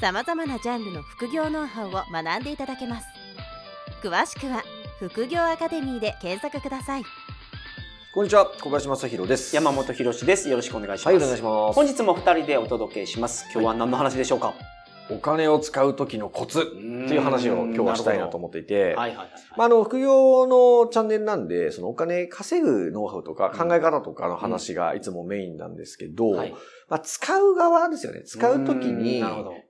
さまざまなジャンルの副業ノウハウを学んでいただけます詳しくは副業アカデミーで検索くださいこんにちは、小林正弘です。山本博です。よろしくお願いします。はい、お願いします。本日も二人でお届けします。今日は何の話でしょうか、お金を使う時のコツっていう話を今日はしたいなと思っていて、はいはいはい。まあ、あの、副業のチャンネルなんで、そのお金稼ぐノウハウとか考え方とかの話がいつもメインなんですけど、はい。まあ、使う側ですよね。使う時に。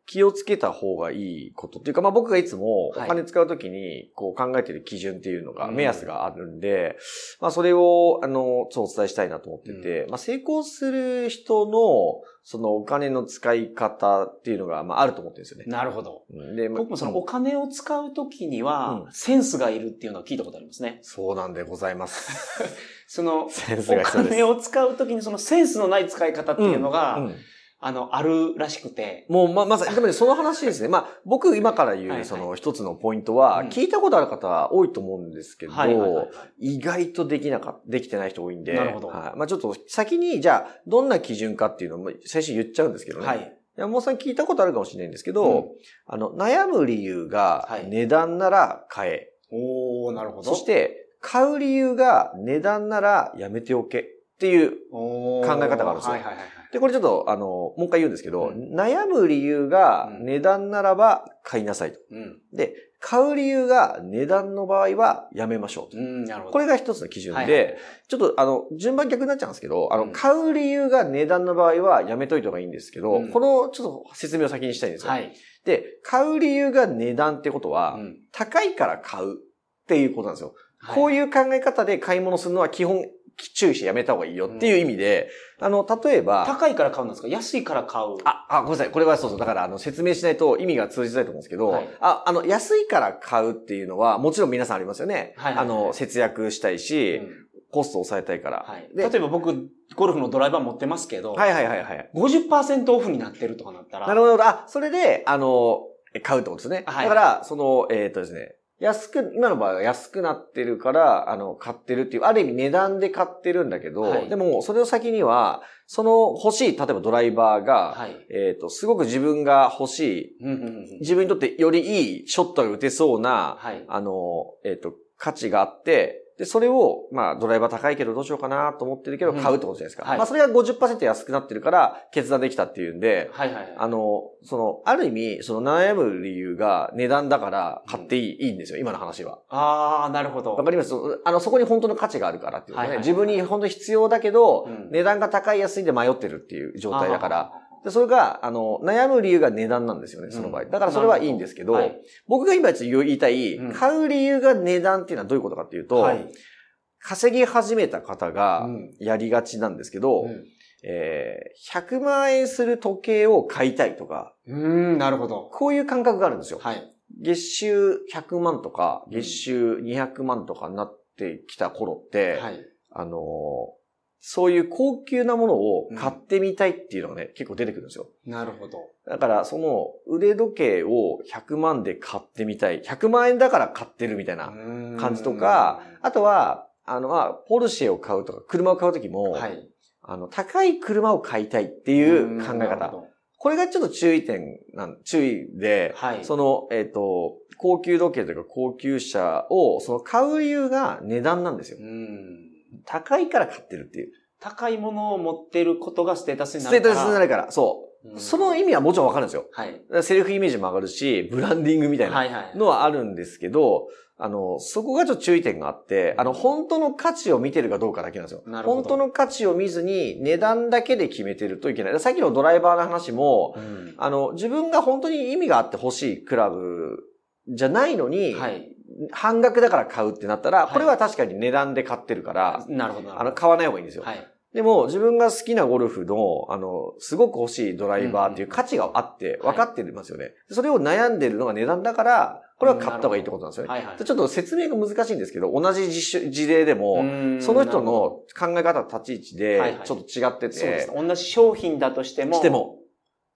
気をつけた方がいいことっていうか、まあ僕がいつもおはい金使う時にこう考えてる基準っていうのが、うん目安があるんで、まあそれを、あの、そうお伝えしたいなと思ってて、まあ成功する人のそのお金の使い方っていうのが、まああると思ってるんですよね。なるほど。うんで、まあ僕もそのお金を使うときには、うんセンスがいるっていうのを聞いたことありますね。そうなんでございます。その、センスお。金を使うときにそのセンスのない使い方っていうのが、うんあの、あるらしくて。もうま、まさに、でもね、その話ですね。まあ、僕今から言う、はいはいその一つのポイントは、うん聞いたことある方多いと思うんですけど、はいはいはいはい。意外とできなかできてない人多いんで。なるほどはい。まあちょっと先に、じゃあ、どんな基準かっていうのも最初言っちゃうんですけどね。はい。山本さん聞いたことあるかもしれないんですけど、うんあの、悩む理由がはい値段なら買え。おー、なるほど。そし、て、買う理由が値段ならやめておけっていう。考考え方があるんですよはいはいはいはい。で、これちょっと、あの、もう一回言うんですけど、うん悩む理由がうん値段ならば買いなさいと。うん。で、買う理由が値段の場合はやめましょうと。うん、なるほど。これが一つの基準で、はいはいはいちょっとあの、順番逆になっちゃうんですけど、あの、うん買う理由が値段の場合はやめといた方がいいんですけど、うんこのちょっと説明を先にしたいんですよ。はい。で、買う理由が値段ってことは、うん高いから買うっていうことなんですよ。こうう。いう考え方で買い物するのは基本注意してやめた方がいいよっていう意味で、あの、例えば、高いから買うんですか？安いから買う。あ、あ、ごめんなさい。これはそうそう。だから、あの、説明しないと意味が通じないと思うんですけど、はいあ、あの、安いから買うっていうのは、もちろん皆さんありますよね。はいはいはいあの、節約したいし、うんコストを抑えたいから。はい。で例えば僕、ゴルフのドライバー持ってますけど、はいはいはいはい。50%オフになってるとかなったら、なるほど。あ、それで、あの、え買うってことですね。はいだから、その、えっ、とですね、安く、今の場合は安くなってるから、あの、買ってるっていう、ある意味値段で買ってるんだけど、はいでも、それを先には、その欲しい、例えばドライバーが、はい。えっ、と、すごく自分が欲しい、自分にとってよりいいショットが打てそうな、はい。あの、えっ、と、価値があって、で、それを、まあ、ドライバー高いけどどうしようかなと思ってるけど、うん買うってことじゃないですか。はいまあ、それが50%安くなってるから、決断できたっていうんで、はいはいはい。あの、その、ある意味、その悩む理由が値段だから買っていい、いいんですよ、今の話は。あー、なるほど。わかります？あの、そこに本当の価値があるからっていうね、はいはいはい自分に本当に必要だけど、うん値段が高い安いで迷ってるっていう状態だから、でそれが、あの、悩む理由が値段なんですよね、その場合。うんだからそれはいいんですけど、はい僕が今言いたい、うん買う理由が値段っていうのはどういうことかっていうと、はい。稼ぎ始めた方がうんやりがちなんですけど、うんえー100万円する時計を買いたいとか、うーん、なるほど。こういう感覚があるんですよ。はい。月収100万とか、うん月収200万とかになってきた頃って、はい。あのーそういう高級なものを買ってみたいっていうのがね、結構出てくるんですよ。なるほど。だから、その腕時計を100万で買ってみたい。100万円だから買ってるみたいな感じとか、あとは、あの、まあ、ポルシェを買うとか、車を買うときも、はい。あの、高い車を買いたいっていう考え方。これがちょっと注意点なん、注意で、はい。その、えっ、と、高級時計というか高級車を、その買う理由が値段なんですよう。ん。高いから買ってるっていう。高いものを持ってることがステータスになステーるから。タスになるから、そう。うんその意味はもちろんわかるんですよ。はい。セルフイメージも上がるし、ブランディングみたいなはいはい。のはあるんですけど、あの、そこがちょっと注意点があって、あの、本当の価値を見てるかどうかだけなんですよ。なるほど本当の価値を見ずに値段だけで決めてるといけない。さっきのドライバーの話も、うんあの、自分が本当に意味があって欲しいクラブじゃないのに、はい。半額だから買うってなったら、いこれは確かに値段で買ってるから、なるほど。あの、買わない方がいいんですよ。はい。でも自分が好きなゴルフの、あの、すごく欲しいドライバーっていう価値があって分かってますよね。それを悩んでるのが値段だから、これは買った方がいいってことなんですよね。はいはい。ちょっと説明が難しいんですけど、同じ事例でも、その人の考え方、立ち位置でちょっと違ってて、そうですね。同じ商品だとしても、しても、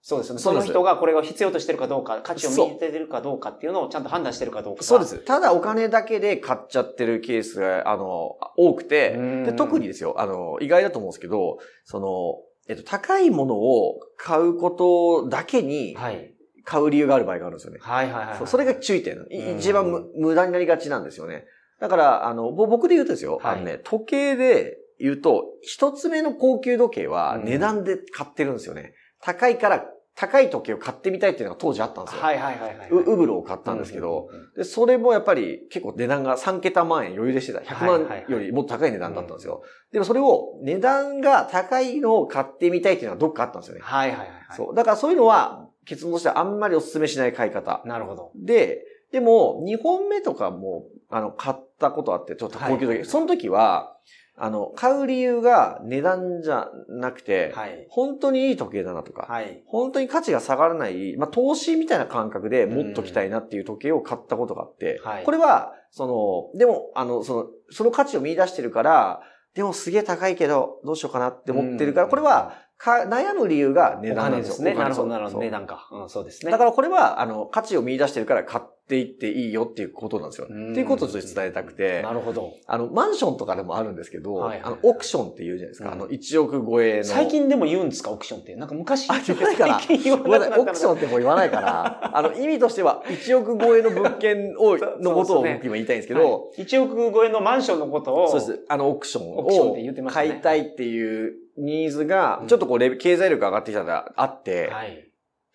そうですね。その人がこれを必要としてるかどうか、価値を見出てるかどうかっていうのをちゃんと判断してるかどうか。そうで。す。ただお金だけで買っちゃってるケースが、あの、多くてうん、で特にですよ、あの、意外だと思うんですけど、その、えっと、高いものを買うことだけにはい。買う理由がある場合があるんですよね。はいはいはい。そうそれが注意点。一番む無駄になりがちなんですよね。だから、あの、ぼ僕で言うとですよ、はいあのね、時計で言うと、一つ目の高級時計はうん値段で買ってるんですよね。高いから、高い時計を買ってみたいっていうのが当時あったんですよ。はいはいはいはい。うウブロを買ったんですけど、で、それもやっぱり結構値段が3桁万円余裕でしてた。100はいはいはい万よりもっと高い値段だったんですよ。でもそれを値段が高いのを買ってみたいっていうのはどっかあったんですよね。はいはいはいはい。そう。だからそういうのは結論としてはあんまりお勧めしない買い方。なるほど。で、でも2本目とかも、あの、買ったことあって、ちょっと高級時計。はいその時は、あの、買う理由が値段じゃなくて、はい。本当にいい時計だなとか、はい。本当に価値が下がらない、まあ、投資みたいな感覚で持っときたいなっていう時計を買ったことがあって、はいこれは、その、でも、あの、その、その価値を見出してるから、でもすげえ高いけど、どうしようかなって思ってるから、うんこれは、か悩む理由が値お段なんですすね。なるほどなるほど。値段か。うん、そうですね。だからこれは、あの、価値を見出してるから買っていっていいよっていうことなんですよ。うんっていうことをちょっと伝えたくてな、るほど。あの、マンションとかでもあるんですけど、はいはいあの、オークションって言うじゃないですか。うんあの、1億超えの。最近でも言うんですか、オークションって。なんか昔あ言わないから 最近言ごめんなオークションってもう言わないから、あの、意味としては1億超えの物件を、のことを僕今言いたいんですけけど、1億超えのマンションのことを、そうです。あの、オークションをて言ってましたね買いたいっていうニーズがう、んちょっとこう経済力上がってきたらあって、はい。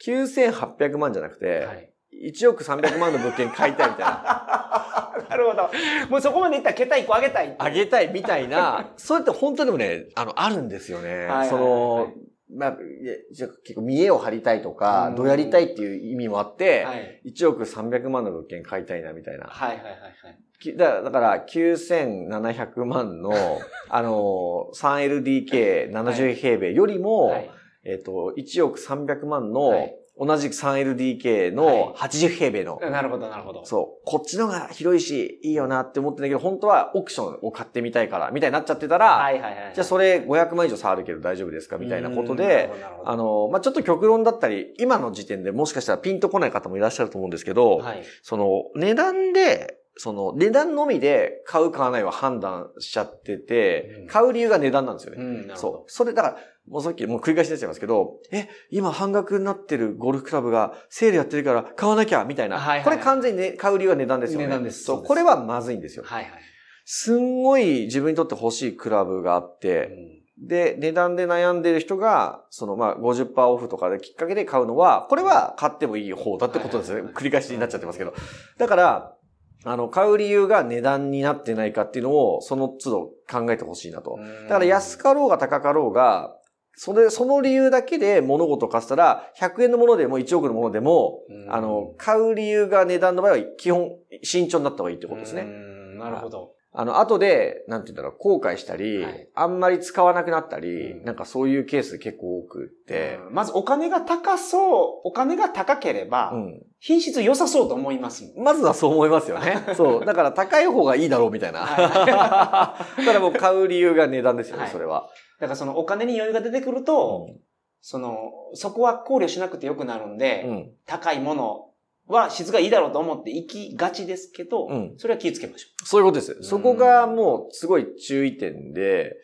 9800万じゃなくて、はい。1億300万の物件買いたいみたいな。なるほど。もうそこまでいったら桁1個上げたい。あげたいみたいな、そうやって本当にもね、あの、あるんですよね。その、まあ、結構見栄を張りたいとかう、んどうやりたいっていう意味もあって、はい。1億300万の物件買いたいなみたいな。はいはいはいはい。きだだから、9700万の、あの、3LDK70 平米よりも、はいえっ、と、1億300万の、はい同じく 3LDK はいの80平米の、なるほどなるほど。そう、こっちのが広いし、いいよなって思ってんだけど、本当はオークションを買ってみたいから、みたいになっちゃってたら、はいはいはい。じゃあそれ500万以上差あるけど大丈夫ですか？みたいなことで、あの、まあ、ちょっと極論だったり、今の時点でもしかしたらピンとこない方もいらっしゃると思うんですけど、はい。その値段で、その値段のみで買う買わないは判断しちゃってて、うん買う理由が値段なんですよね。うん、そどう。。それ、だから、もうさっきもう繰り返しになっちゃいますけど、え、今半額になってるゴルフクラブがセールやってるから買わなきゃみたいな。はいはいはいこれ完全に、ね、買う理由は値段ですよね。値段ですそう。これはまずいんですよ。はいはい。すんごい自分にとって欲しいクラブがあって、うんで、値段で悩んでる人が、そのまあ50%オフとかできっかけで買うのは、これは買ってもいい方だってことですねはいはいはい。繰り返しになっちゃってますけど。だから、あの、買う理由が値段になってないかっていうのを、その都度考えてほしいなと。だから安かろうが高かろうが、それ、その理由だけで物事を買ったら、100円のものでも1億のものでも、うんあの、買う理由が値段の場合は基本慎重になった方がいいってことですうね。んなるほど。あの、後で、なんて言うんだろう、後悔したり、はいあんまり使わなくなったり、うんなんかそういうケース結構多くって、うんまずお金が高そう、お金が高ければ、うん。品質良さそうと思います。まずはそう思いますよね。そう。だから高い方がいいだろうみたいな。は だからもう買う理由が値段ですよね、はいそれは。だからそのお金に余裕が出てくると、その、そこは考慮しなくてよくなるんで、うん。高いものは質がいいだろうと思って行きがちですけど、うんそれは気をつけましょそういうことです。そこがもうすごい注意点で、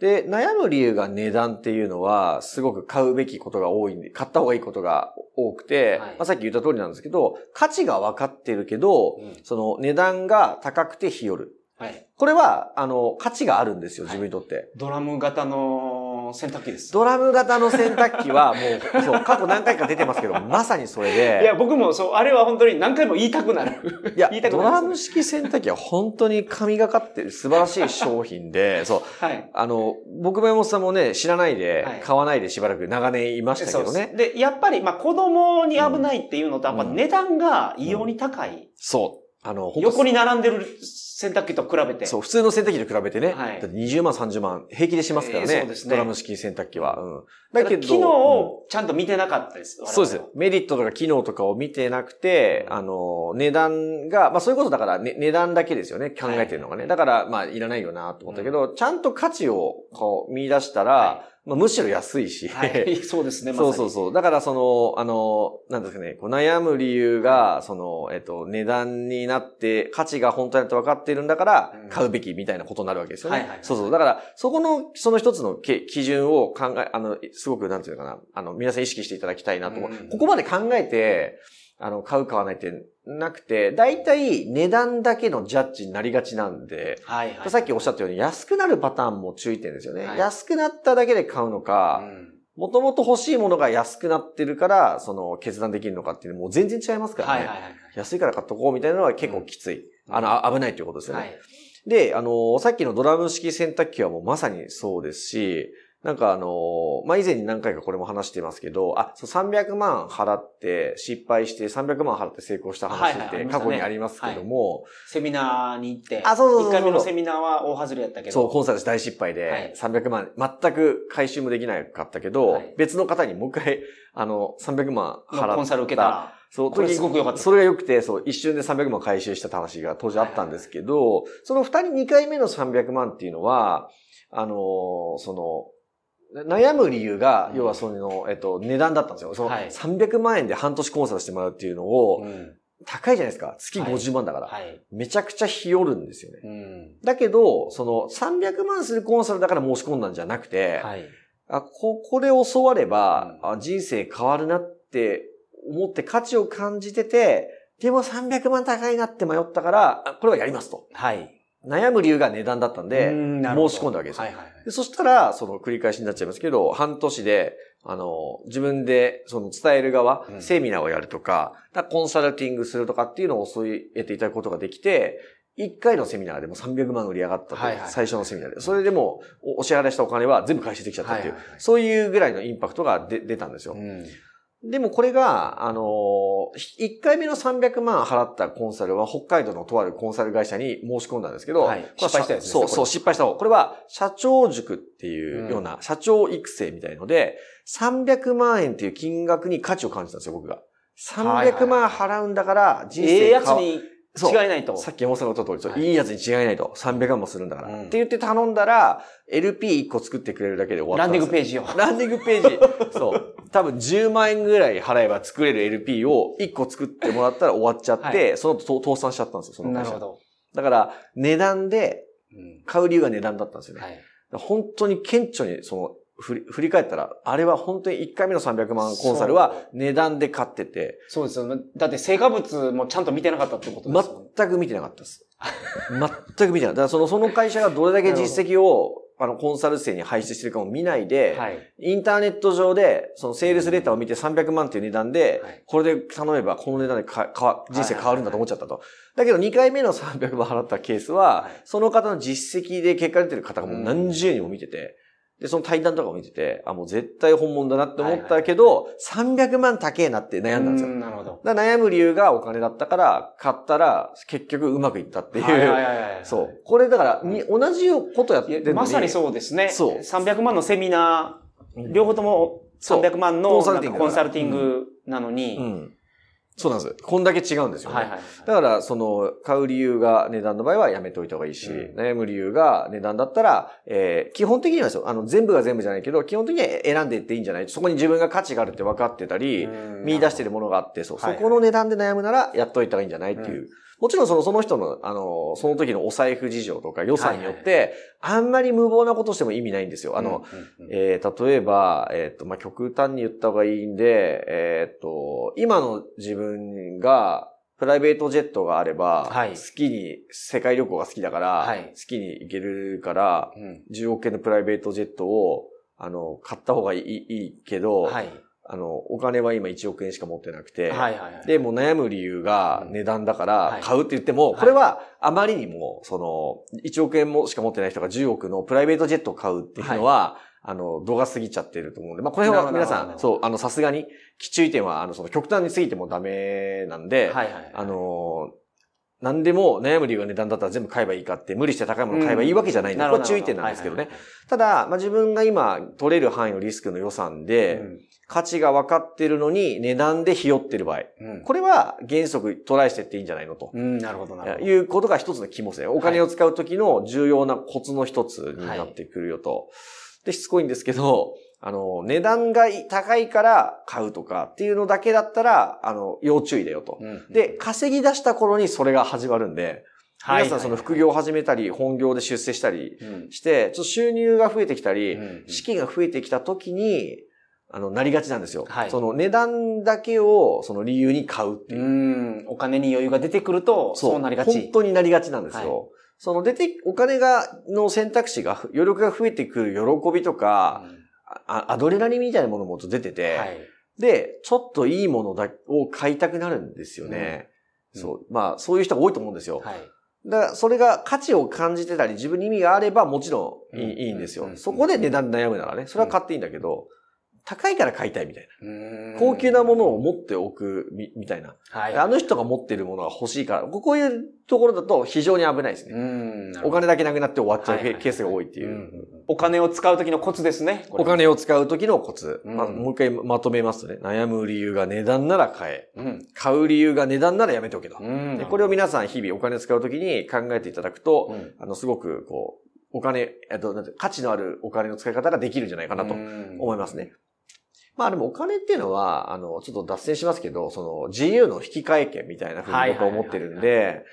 で、悩む理由が値段っていうのは、すごく買うべきことが多いんで、買った方がいいことが多くて、はいまあ、さっき言った通りなんですけど、価値が分かってるけど、う。うんその値段が高くて日和る。はい。これは、あの、価値があるんですよ、はい自分にとって。ドラム型の洗濯機です。ドラム型の洗濯機はもう、そう、過去何回か出てますけど、まさにそれで。いや、僕もそう、あれは本当に何回も言いたくなる。いや言いたくドなりますラム式洗濯機は本当に神がかってる素晴らしい商品で、そう、はい。あの、僕も山本さんもね、知らないではい、買わないでしばらく長年いましたけどね。でやっぱり、まあ、子供に危ないっていうのと、やっぱうん値段が異様に高い。そう。あの、横に並んでる洗濯機と比べて。そう、普通の洗濯機と比べてね。はいだって20万、30万平気でしますからね。えーそうですねドラム式洗濯機は。うん。だけど、機能うんをちゃんと見てなかったです。我々はそうです。メリットとか機能とかを見てなくて、あの、値段が、まあそういうことだから、ね、値段だけですよね、考えてるのがね。だから、まあいらないよなと思ったけど、ちゃんと価値をこう見出したら、はまあむしろ安いし。はい。そうですね、ま。そうそうそう。だからその、あの、なんですかね、こう悩む理由が、その、えっと、値段になって、価値が本当だと分かっているんだからうん、買うべきみたいなことになるわけですよね。はいはいはいそうそう。だから、そこの、その一つのけ基準を考え、あの、すごく、なんていうのかな、あの、皆さん意識していただきたいなと思う。うんここまで考えて、あの、買う買わないってなくて、大体値段だけのジャッジになりがちなんで、はいはい。さっきおっしゃったように安くなるパターンも注意点ですよね。はい安くなっただけで買うのか、うんもともと欲しいものが安くなってるから、その決断できるのかっていうのも全然違いますからね。はいはいはい。安いから買っとこうみたいなのは結構きつい。うんあの、あ危ないということですよね。はい。で、あの、さっきのドラム式洗濯機はもうまさにそうですし、なんかあの、まあ、以前に何回かこれも話してますけど、あ、そう300万払って失敗して300万払って成功した話はいはいって過去にありますけども、セミナーに行って。あそうそうそうそう1回目のセミナーは大外れやったけど。そう、コンサル大失敗はいで300万、全く回収もできなかったけど、はい別の方にもう一回、あの、300万払った。のコンサル受けたら。そう、これすごく良かったそれが良くて、そう、一瞬で300万回収した話が当時あったんですけど、その二人2回目の300万っていうのは、あのーその、悩む理由が、うん要はその、えっと、値段だったんですよ。その、はい300万円で半年コンサルしてもらうっていうのを、うん高いじゃないですか。月はい50万だから。はい。めちゃくちゃ日和るんですよね。うん。だけど、その、300万するコンサルだから申し込んだんじゃなくて、はい。あ、ここで教われば、うんあ人生変わるなって思って価値を感じてて、でも300万高いなって迷ったから、あこれはやりますと。はい。悩む理由が値段だったんで、申し込んだわけですよはいはいはい。でそしたら、その繰り返しになっちゃいますけど、半年で、あの、自分で、その伝える側、うんセミナーをやるとか、だからコンサルティングするとかっていうのを教えていただくことができて、1回のセミナーでも300万売り上がったと、はいはい最初のセミナーで。それでもお、お支払いしたお金は全部回収できちゃったっていう、はいはいはいそういうぐらいのインパクトが出出たんですよ。うんでもこれが、あのー、1回目の300万払ったコンサルは北海道のとあるコンサル会社に申し込んだんですけど、はい。失敗したやつですねそう、そう、失敗した方。これは社長塾っていうような、社長育成みたいので、300万円っていう金額に価値を感じたんですよ、僕が。300万払うんだから人生ええやつ変わ違いないと。さっき山本さんが言った通り、そうはいいいやつに違いないと。300万もするんだから。うんって言って頼んだら、LP1 個作ってくれるだけで終わランったんですよディングページを。ランディングページ。そう。多分10万円ぐらい払えば作れる LP を1個作ってもらったら終わっちゃって、はその後倒産しちゃったんですよ、その会社。なるほど。だから、値段で、うん買う理由が値段だったんですよね。はい。本当に顕著に、その、振り振り返ったら、あれは本当に1回目の300万コンサルは値段で買ってて、そうですよね。だって成果物もちゃんと見てなかったってことですもんね。全く見てなかったです。全く見てなかった。だからその、その会社がどれだけ実績を、あの、コンサル生に配出してるかも見ないで、はい。インターネット上で、そのセールスレターを見て300万っていう値段で、はいこれで頼めばこの値段でかかわ人生変わるんだと思っちゃったと。だけど2回目の300万払ったケースは、はいその方の実績で結果出てる方がもう何十人も見てて、で、その対談とかも見てて、あ、もう絶対本物だなって思ったけど、300万高えなって悩んだんですよ。うなるほど。悩む理由がお金だったから、買ったら結局うまくいったっていう。はいはいはいはいそう。これだから、に同じことやっているまさにそうですね。そう300万のセミナうんー、両方ともそう300万のコンサルティングなのに、うん。そうなんです。こんだけ違うんですよね。はいはい。だから、その、買う理由が値段の場合はやめておいた方がいいし、うん悩む理由が値段だったら、えー基本的にはですよ、あの、全部が全部じゃないけど、基本的には選んでいっていいんじゃないそこに自分が価値があるって分かってたり、見出してるものがあって、そう、はいはいそこの値段で悩むなら、やっといた方がいいんじゃないっていう。もちろんその、その人の、あの、その時のお財布事情とか予算によって、はいあんまり無謀なことしても意味ないんですよ。あの、、うんうんうん。えー例えば、えっ、と、まあ、極端に言った方がいいんで、えっ、と、今の自分が、プライベートジェットがあれば、はい。好きに、世界旅行が好きだから、はい。好きに行けるから、うん。10億円のプライベートジェットを、あの、買った方がいいいいけど、はい。あの、お金は今1億円しか持ってなくて、はいはいはい。で、もう悩む理由が値段だからはい。買うって言っても、はい。これはあまりにも、その、1億円もしか持ってない人が10億のプライベートジェットを買うっていうのは、あの、度が過ぎちゃってると思うんで、まあ、これは皆さん、そう、あの、さすがに、注意点は、あの、その、極端に過ぎてもダメなんで、はいはい。あ、の、何でも悩む理由が値段だったら全部買えばいいかって、無理して高いもの買えばいいわけじゃないんで、うんこれは注意点なんですけどね。ただ、まあ、自分が今取れる範囲のリスクの予算で、価値が分かってるのに値段でひよってる場合、うん。これは原則トライしてっていいんじゃないのと。うん、なるほど、なるほど。いうことが一つの肝ですね。お金を使う時の重要なコツの一つになってくるよと。で、しつこいんですけど、あの、値段が高いから買うとかっていうのだけだったら、あの、要注意だよと。うんで、、稼ぎ出した頃にそれが始まるんで、皆さんその副業を始めたり、本業で出世したりうんして、ちょっと収入が増えてきたり、うん資金が増えてきた時に、あの、なりがちなんですよ。はいその値段だけを、その理由に買うっていうう。ん。お金に余裕が出てくると、そうなりがち。本当になりがちなんですよ。はいその出て、お金が、の選択肢が、余力が増えてくる喜びとか、あアドレナリンみたいなものも出てて、はい。で、ちょっといいものだを買いたくなるんですよね。うんそう。まあ、そういう人が多いと思うんですよ。はい。だから、それが価値を感じてたり、自分に意味があれば、もちろんいい,、うんいいんですよ、うんそこで値段で悩むならね、それは買っていいんだけど、高いから買いたいみたいうんな。高級なものを持っておくみみたいな。はい。あの人が持ってるものが欲しいから、こういうところだと非常に危ないですね。お金だけなくなって終わっちゃうはいはいケースが多いっていう。うんお金を使う時のコツですね。お金を使う時のコツ。うんまあ、もう一回まとめますとね、悩む理由が値段なら買え。うん。買う理由が値段ならやめておけと。これを皆さん日々お金を使う時に考えていただくと、うんあの、すごくこう、お金、えっと、価値のあるお金の使い方ができるんじゃないかなと思いますね。まあでもお金っていうのは、あの、ちょっと脱線しますけど、その自由の引き換え権みたいなふうに僕は思ってるんはいで、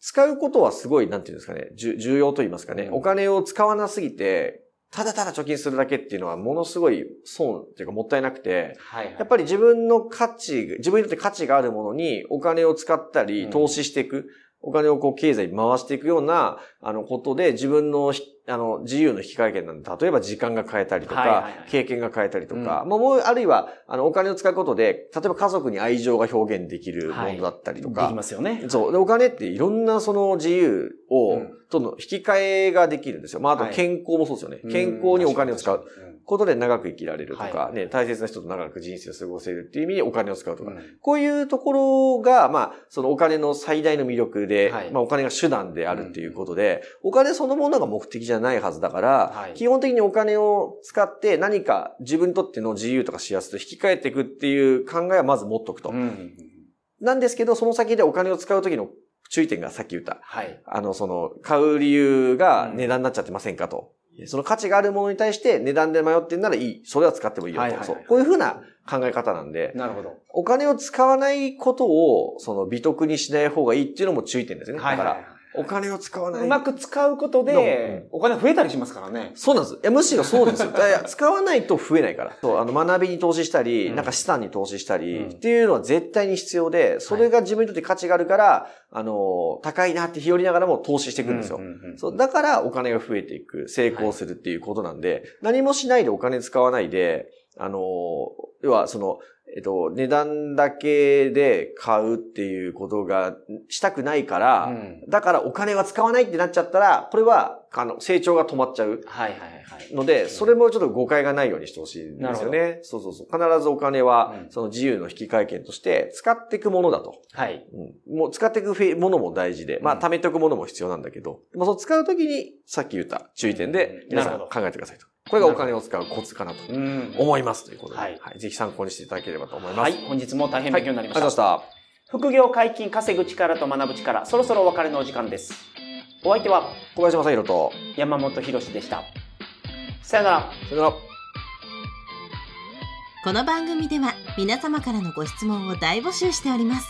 使うことはすごい、なんていうんですかね、重要と言いますかね、うん。お金を使わなすぎて、ただただ貯金するだけっていうのはものすごい損っていうかもったいなくて、はいはい。やっぱり自分の価値、自分にとって価値があるものにお金を使ったり、うん。投資していく、お金をこう経済に回していくような、あの、ことで自分のひ、あの、自由の引き換え権なんで、例えば時間が変えたりとか、はいはいはい経験が変えたりとか、うんまあもう、あるいは、あの、お金を使うことで、例えば家族に愛情が表現できるものだったりとか、できますよね。そう。で、お金っていろんなその自由を、うんとの引き換えができるんですよ。まあ、あとはい健康もそうですよね。うん健康にお金を使う。ことで長く生きられるとか、はいね、大切な人と長く人生を過ごせるっていう意味にお金を使うとか、うんこういうところが、まあ、そのお金の最大の魅力で、はいまあお金が手段であるっていうことで、お金そのものが目的じゃないはずだから、はい基本的にお金を使って何か自分にとっての自由とか幸せと引き換えていくっていう考えはまず持っとくと。うんなんですけど、その先でお金を使う時の注意点がさっき言った。はい。あの、その、買う理由が値段になっちゃってませんかと。その価値があるものに対して値段で迷ってんならいい。それは使ってもいいよと。そうこういうふうな考え方なんで、なるほど。お金を使わないことを、その美徳にしない方がいいっていうのも注意点ですね。だから、お金を使わない。うまく使うことで、お金増えたりしますからね。そうなんです。いや、むしろそうですよ。い や使わないと増えないから。そう、あの、学びに投資したり、うんなんか資産に投資したり、うんっていうのは絶対に必要で、それが自分にとって価値があるから、あの、高いなって日和りながらも投資していくんですよ。そう、だからお金が増えていく、成功するっていうことなんで、何もしないでお金使わないで、あの、要はその、えっと、値段だけで買うっていうことがしたくないから、うんだからお金は使わないってなっちゃったら、これは、あの、成長が止まっちゃうはいはいはい。ので、それもちょっと誤解がないようにしてほしいんですよね。そうそうそう。必ずお金はう、んその自由の引き換え権として使っていくものだと。はい。うんもう使っていくものも大事で、まあうん貯めておくものも必要なんだけど、まあその使うときにさっき言った注意点でうん皆さん考えてくださいと。これがお金を使うコツかなとうん思いますということで、ははいいぜひ参考にしていただければと思います。はい。本日も大変勉強になりました。ありがとうございました。副業解禁稼ぐ力と学ぶ力、そろそろお別れのお時間です。お相手は小林正宏と、山本博史でした。さよなら。さよなら。この番組では皆様からのご質問を大募集しております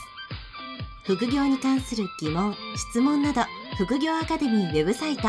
副業に関する疑問・質問など副業アカデミーウェブサイト